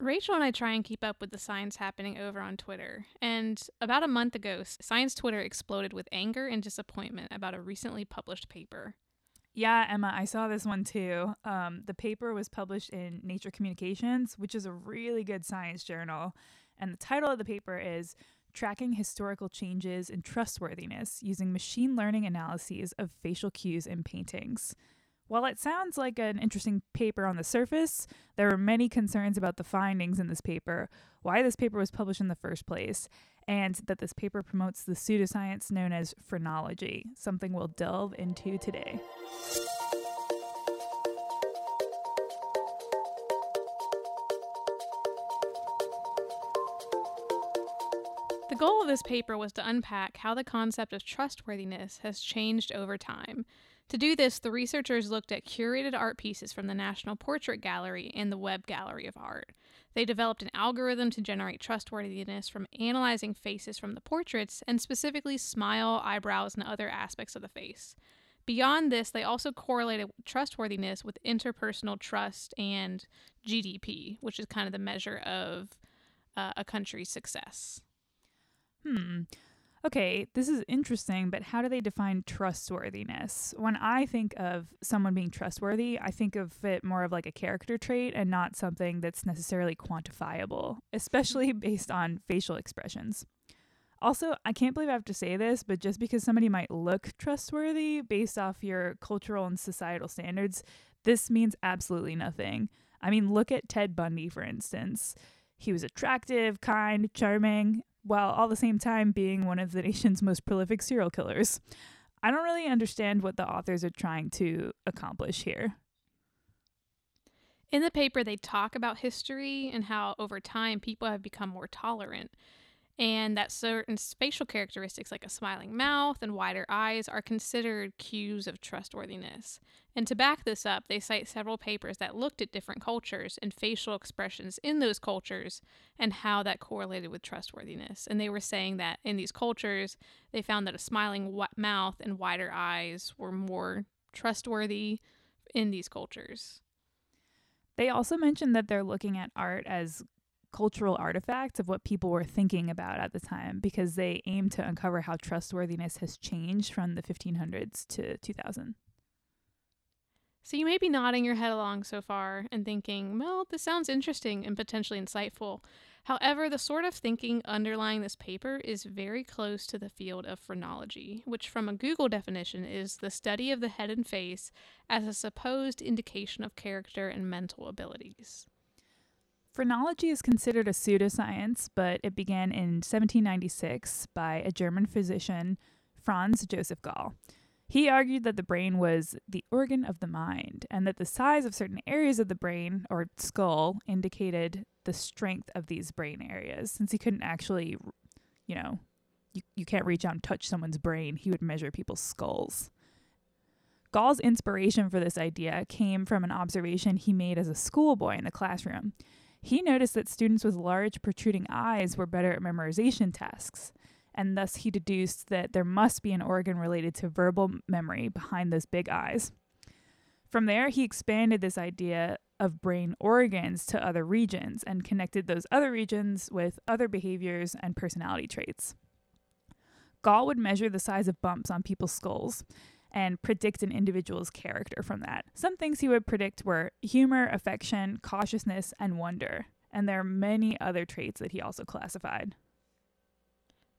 Rachel and I try and keep up with the science happening over on Twitter. And about a month ago, science Twitter exploded with anger and disappointment about a recently published paper. Yeah, Emma, I saw this one too. Um, the paper was published in Nature Communications, which is a really good science journal. And the title of the paper is Tracking Historical Changes in Trustworthiness Using Machine Learning Analyses of Facial Cues in Paintings. While it sounds like an interesting paper on the surface, there are many concerns about the findings in this paper, why this paper was published in the first place, and that this paper promotes the pseudoscience known as phrenology, something we'll delve into today. The goal of this paper was to unpack how the concept of trustworthiness has changed over time to do this, the researchers looked at curated art pieces from the National Portrait Gallery and the Web Gallery of Art. They developed an algorithm to generate trustworthiness from analyzing faces from the portraits and specifically smile, eyebrows, and other aspects of the face. Beyond this, they also correlated trustworthiness with interpersonal trust and GDP, which is kind of the measure of uh, a country's success. Hmm. Okay, this is interesting, but how do they define trustworthiness? When I think of someone being trustworthy, I think of it more of like a character trait and not something that's necessarily quantifiable, especially based on facial expressions. Also, I can't believe I have to say this, but just because somebody might look trustworthy based off your cultural and societal standards, this means absolutely nothing. I mean, look at Ted Bundy, for instance. He was attractive, kind, charming, while all the same time being one of the nation's most prolific serial killers. I don't really understand what the authors are trying to accomplish here. In the paper, they talk about history and how over time people have become more tolerant and that certain spatial characteristics like a smiling mouth and wider eyes are considered cues of trustworthiness. And to back this up, they cite several papers that looked at different cultures and facial expressions in those cultures and how that correlated with trustworthiness. And they were saying that in these cultures, they found that a smiling mouth and wider eyes were more trustworthy in these cultures. They also mentioned that they're looking at art as cultural artifacts of what people were thinking about at the time because they aim to uncover how trustworthiness has changed from the 1500s to 2000. So you may be nodding your head along so far and thinking, well, this sounds interesting and potentially insightful. However, the sort of thinking underlying this paper is very close to the field of phrenology, which, from a Google definition, is the study of the head and face as a supposed indication of character and mental abilities. Phrenology is considered a pseudoscience, but it began in 1796 by a German physician, Franz Joseph Gall. He argued that the brain was the organ of the mind and that the size of certain areas of the brain or skull indicated the strength of these brain areas. Since he couldn't actually, you know, you, you can't reach out and touch someone's brain, he would measure people's skulls. Gall's inspiration for this idea came from an observation he made as a schoolboy in the classroom. He noticed that students with large protruding eyes were better at memorization tasks, and thus he deduced that there must be an organ related to verbal memory behind those big eyes. From there, he expanded this idea of brain organs to other regions and connected those other regions with other behaviors and personality traits. Gall would measure the size of bumps on people's skulls and predict an individual's character from that. Some things he would predict were humor, affection, cautiousness, and wonder. And there are many other traits that he also classified.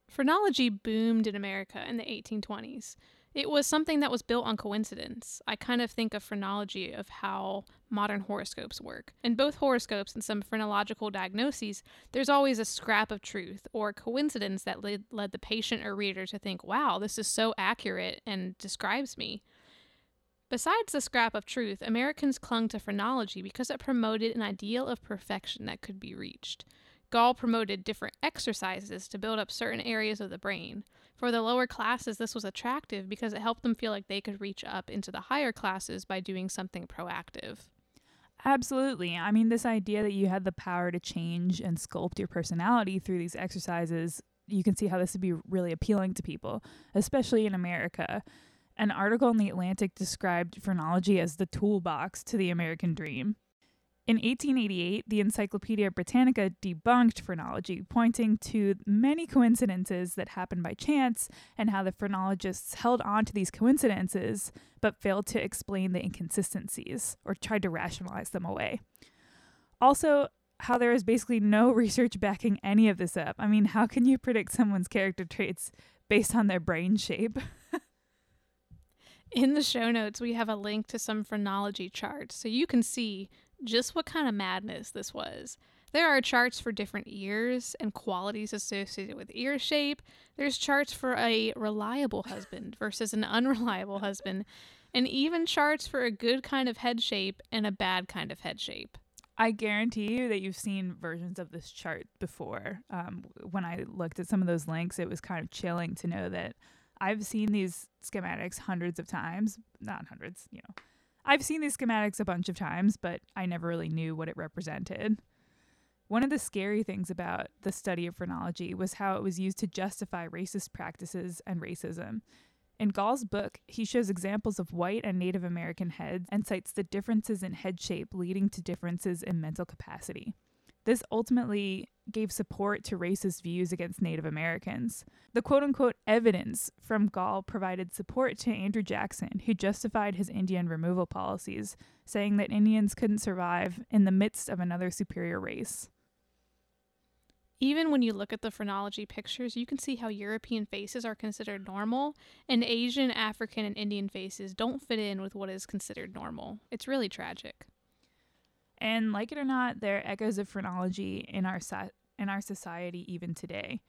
Phrenology boomed in America in the 1820s. It was something that was built on coincidence. I kind of think of phrenology of how modern horoscopes work. In both horoscopes and some phrenological diagnoses, there's always a scrap of truth or coincidence that led, led the patient or reader to think, wow, this is so accurate and describes me. Besides the scrap of truth, Americans clung to phrenology because it promoted an ideal of perfection that could be reached. Gall promoted different exercises to build up certain areas of the brain. For the lower classes, this was attractive because it helped them feel like they could reach up into the higher classes by doing something proactive. Absolutely. I mean, this idea that you had the power to change and sculpt your personality through these exercises, you can see how this would be really appealing to people, especially in America. An article in The Atlantic described phrenology as the toolbox to the American dream. In 1888, the Encyclopedia Britannica debunked phrenology, pointing to many coincidences that happened by chance and how the phrenologists held on to these coincidences but failed to explain the inconsistencies or tried to rationalize them away. Also, how there is basically no research backing any of this up. I mean, how can you predict someone's character traits based on their brain shape? In the show notes, we have a link to some phrenology charts so you can see just what kind of madness this was. There are charts for different ears and qualities associated with ear shape. There's charts for a reliable husband versus an unreliable husband, and even charts for a good kind of head shape and a bad kind of head shape. I guarantee you that you've seen versions of this chart before. Um, when I looked at some of those links, it was kind of chilling to know that I've seen these schematics hundreds of times. Not hundreds, you know. I've seen these schematics a bunch of times, but I never really knew what it represented. One of the scary things about the study of phrenology was how it was used to justify racist practices and racism. In Gall's book, he shows examples of white and Native American heads and cites the differences in head shape leading to differences in mental capacity. This ultimately gave support to racist views against Native Americans. The quote unquote evidence from Gall provided support to Andrew Jackson, who justified his Indian removal policies, saying that Indians couldn't survive in the midst of another superior race. Even when you look at the phrenology pictures, you can see how European faces are considered normal, and Asian, African, and Indian faces don't fit in with what is considered normal. It's really tragic. And like it or not, there are echoes of phrenology in our so- in our society even today,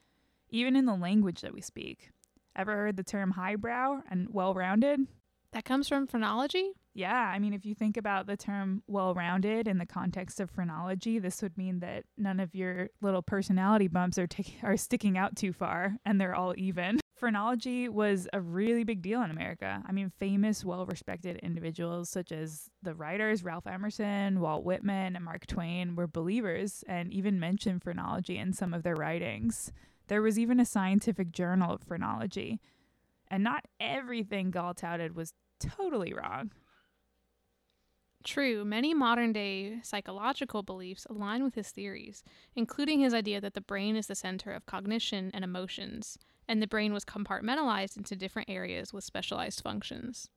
even in the language that we speak. Ever heard the term highbrow and well-rounded? That comes from phrenology? Yeah, I mean, if you think about the term well rounded in the context of phrenology, this would mean that none of your little personality bumps are, t- are sticking out too far and they're all even. Phrenology was a really big deal in America. I mean, famous, well respected individuals such as the writers Ralph Emerson, Walt Whitman, and Mark Twain were believers and even mentioned phrenology in some of their writings. There was even a scientific journal of phrenology. And not everything Gall touted was totally wrong. True, many modern day psychological beliefs align with his theories, including his idea that the brain is the center of cognition and emotions, and the brain was compartmentalized into different areas with specialized functions.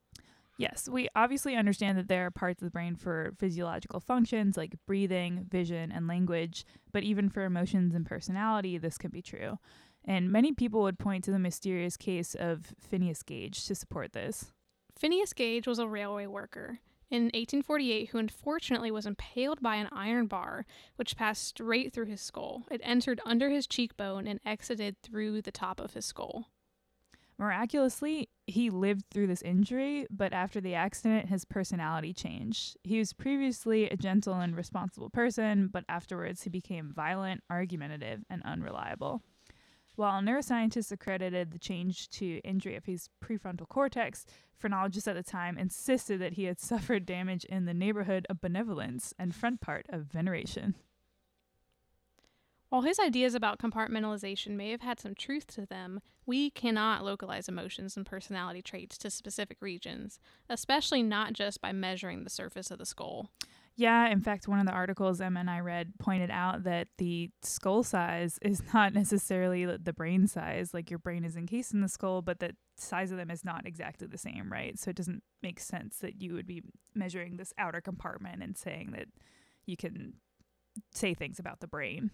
Yes, we obviously understand that there are parts of the brain for physiological functions like breathing, vision, and language, but even for emotions and personality, this can be true. And many people would point to the mysterious case of Phineas Gage to support this. Phineas Gage was a railway worker in 1848 who unfortunately was impaled by an iron bar which passed straight through his skull. It entered under his cheekbone and exited through the top of his skull. Miraculously, he lived through this injury, but after the accident, his personality changed. He was previously a gentle and responsible person, but afterwards he became violent, argumentative, and unreliable. While neuroscientists accredited the change to injury of his prefrontal cortex, phrenologists at the time insisted that he had suffered damage in the neighborhood of benevolence and front part of veneration. While his ideas about compartmentalization may have had some truth to them, we cannot localize emotions and personality traits to specific regions, especially not just by measuring the surface of the skull. Yeah, in fact, one of the articles Emma and I read pointed out that the skull size is not necessarily the brain size. Like your brain is encased in the skull, but the size of them is not exactly the same, right? So it doesn't make sense that you would be measuring this outer compartment and saying that you can say things about the brain.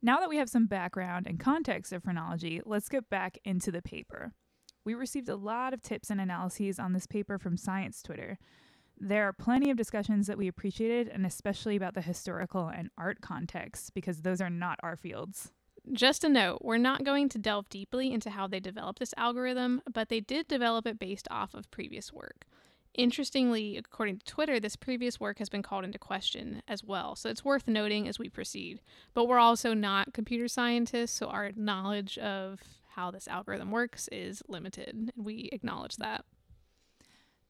Now that we have some background and context of phrenology, let's get back into the paper. We received a lot of tips and analyses on this paper from Science Twitter. There are plenty of discussions that we appreciated, and especially about the historical and art context, because those are not our fields. Just a note, we're not going to delve deeply into how they developed this algorithm, but they did develop it based off of previous work. Interestingly, according to Twitter, this previous work has been called into question as well, so it's worth noting as we proceed. But we're also not computer scientists, so our knowledge of how this algorithm works is limited, and we acknowledge that.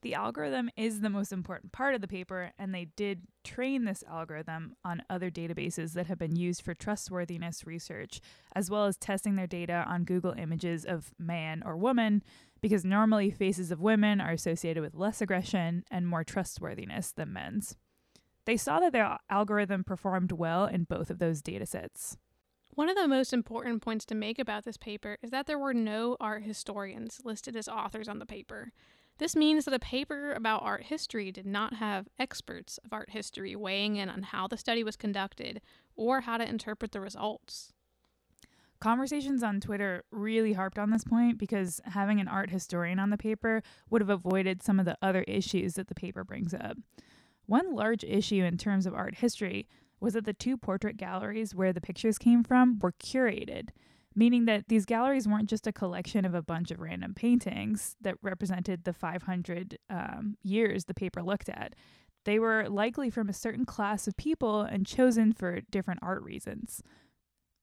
The algorithm is the most important part of the paper, and they did train this algorithm on other databases that have been used for trustworthiness research, as well as testing their data on Google images of man or woman, because normally faces of women are associated with less aggression and more trustworthiness than men's. They saw that their algorithm performed well in both of those datasets. One of the most important points to make about this paper is that there were no art historians listed as authors on the paper. This means that a paper about art history did not have experts of art history weighing in on how the study was conducted or how to interpret the results. Conversations on Twitter really harped on this point because having an art historian on the paper would have avoided some of the other issues that the paper brings up. One large issue in terms of art history was that the two portrait galleries where the pictures came from were curated, meaning that these galleries weren't just a collection of a bunch of random paintings that represented the 500 um, years the paper looked at. They were likely from a certain class of people and chosen for different art reasons.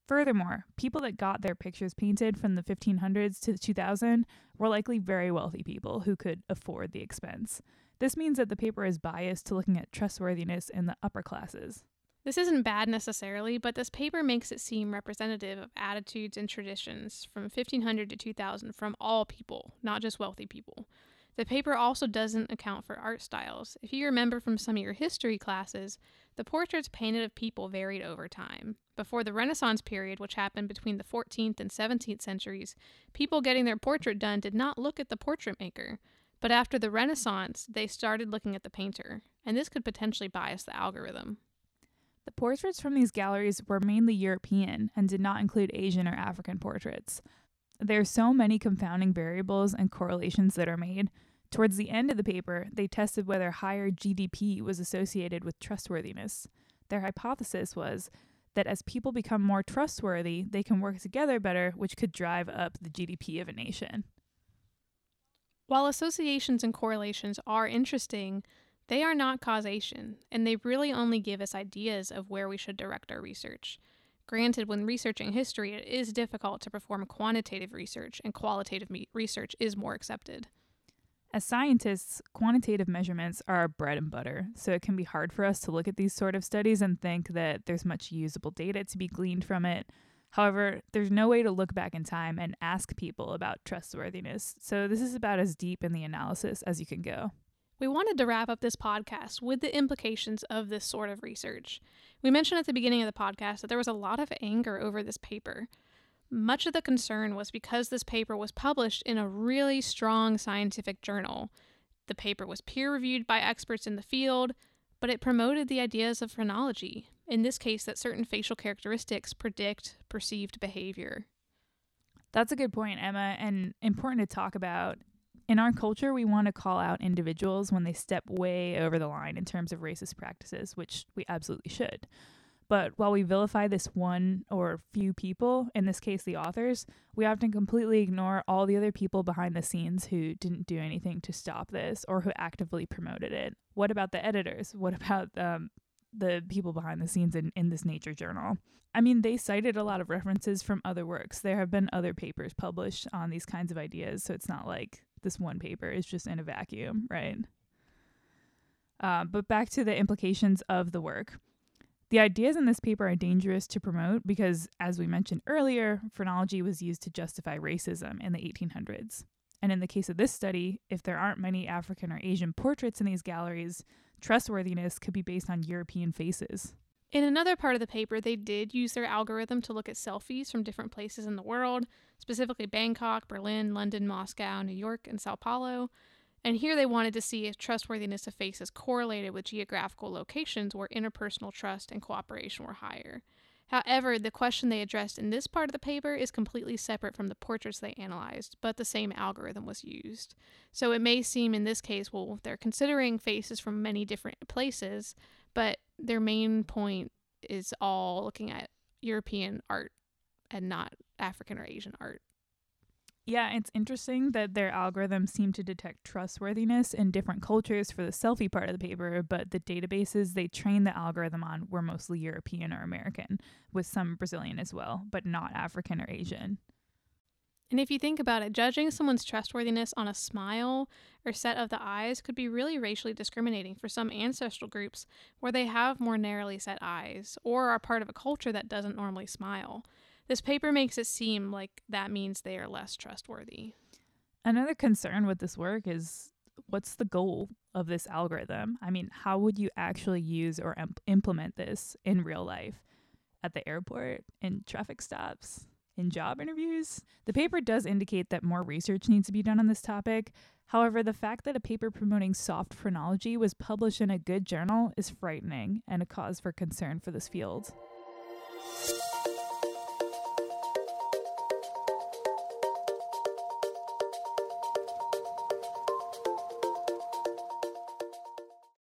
Furthermore, people that got their pictures painted from the 1500s to 2000 were likely very wealthy people who could afford the expense. This means that the paper is biased to looking at trustworthiness in the upper classes. This isn't bad necessarily, but this paper makes it seem representative of attitudes and traditions from 1500 to 2000 from all people, not just wealthy people. The paper also doesn't account for art styles. If you remember from some of your history classes, the portraits painted of people varied over time. Before the Renaissance period, which happened between the 14th and 17th centuries, people getting their portrait done did not look at the portrait maker. But after the Renaissance, they started looking at the painter, and this could potentially bias the algorithm. The portraits from these galleries were mainly European and did not include Asian or African portraits. There are so many confounding variables and correlations that are made. Towards the end of the paper, they tested whether higher GDP was associated with trustworthiness. Their hypothesis was that as people become more trustworthy, they can work together better, which could drive up the GDP of a nation. While associations and correlations are interesting, they are not causation, and they really only give us ideas of where we should direct our research. Granted, when researching history, it is difficult to perform quantitative research, and qualitative me- research is more accepted. As scientists, quantitative measurements are our bread and butter, so it can be hard for us to look at these sort of studies and think that there's much usable data to be gleaned from it. However, there's no way to look back in time and ask people about trustworthiness, so this is about as deep in the analysis as you can go. We wanted to wrap up this podcast with the implications of this sort of research. We mentioned at the beginning of the podcast that there was a lot of anger over this paper. Much of the concern was because this paper was published in a really strong scientific journal. The paper was peer reviewed by experts in the field, but it promoted the ideas of phrenology, in this case, that certain facial characteristics predict perceived behavior. That's a good point, Emma, and important to talk about in our culture, we want to call out individuals when they step way over the line in terms of racist practices, which we absolutely should. But while we vilify this one or few people, in this case the authors, we often completely ignore all the other people behind the scenes who didn't do anything to stop this or who actively promoted it. What about the editors? What about um, the people behind the scenes in, in this nature journal? I mean, they cited a lot of references from other works. There have been other papers published on these kinds of ideas, so it's not like this one paper is just in a vacuum, right? Uh, but back to the implications of the work. The ideas in this paper are dangerous to promote because, as we mentioned earlier, phrenology was used to justify racism in the 1800s. And in the case of this study, if there aren't many African or Asian portraits in these galleries, trustworthiness could be based on European faces. In another part of the paper, they did use their algorithm to look at selfies from different places in the world, specifically Bangkok, Berlin, London, Moscow, New York, and Sao Paulo. And here they wanted to see if trustworthiness of faces correlated with geographical locations where interpersonal trust and cooperation were higher. However, the question they addressed in this part of the paper is completely separate from the portraits they analyzed, but the same algorithm was used. So it may seem in this case, well, they're considering faces from many different places, but their main point is all looking at European art and not African or Asian art. Yeah, it's interesting that their algorithms seem to detect trustworthiness in different cultures for the selfie part of the paper, but the databases they trained the algorithm on were mostly European or American, with some Brazilian as well, but not African or Asian. And if you think about it, judging someone's trustworthiness on a smile or set of the eyes could be really racially discriminating for some ancestral groups where they have more narrowly set eyes or are part of a culture that doesn't normally smile. This paper makes it seem like that means they are less trustworthy. Another concern with this work is what's the goal of this algorithm? I mean, how would you actually use or imp- implement this in real life? At the airport, in traffic stops, in job interviews? The paper does indicate that more research needs to be done on this topic. However, the fact that a paper promoting soft phrenology was published in a good journal is frightening and a cause for concern for this field.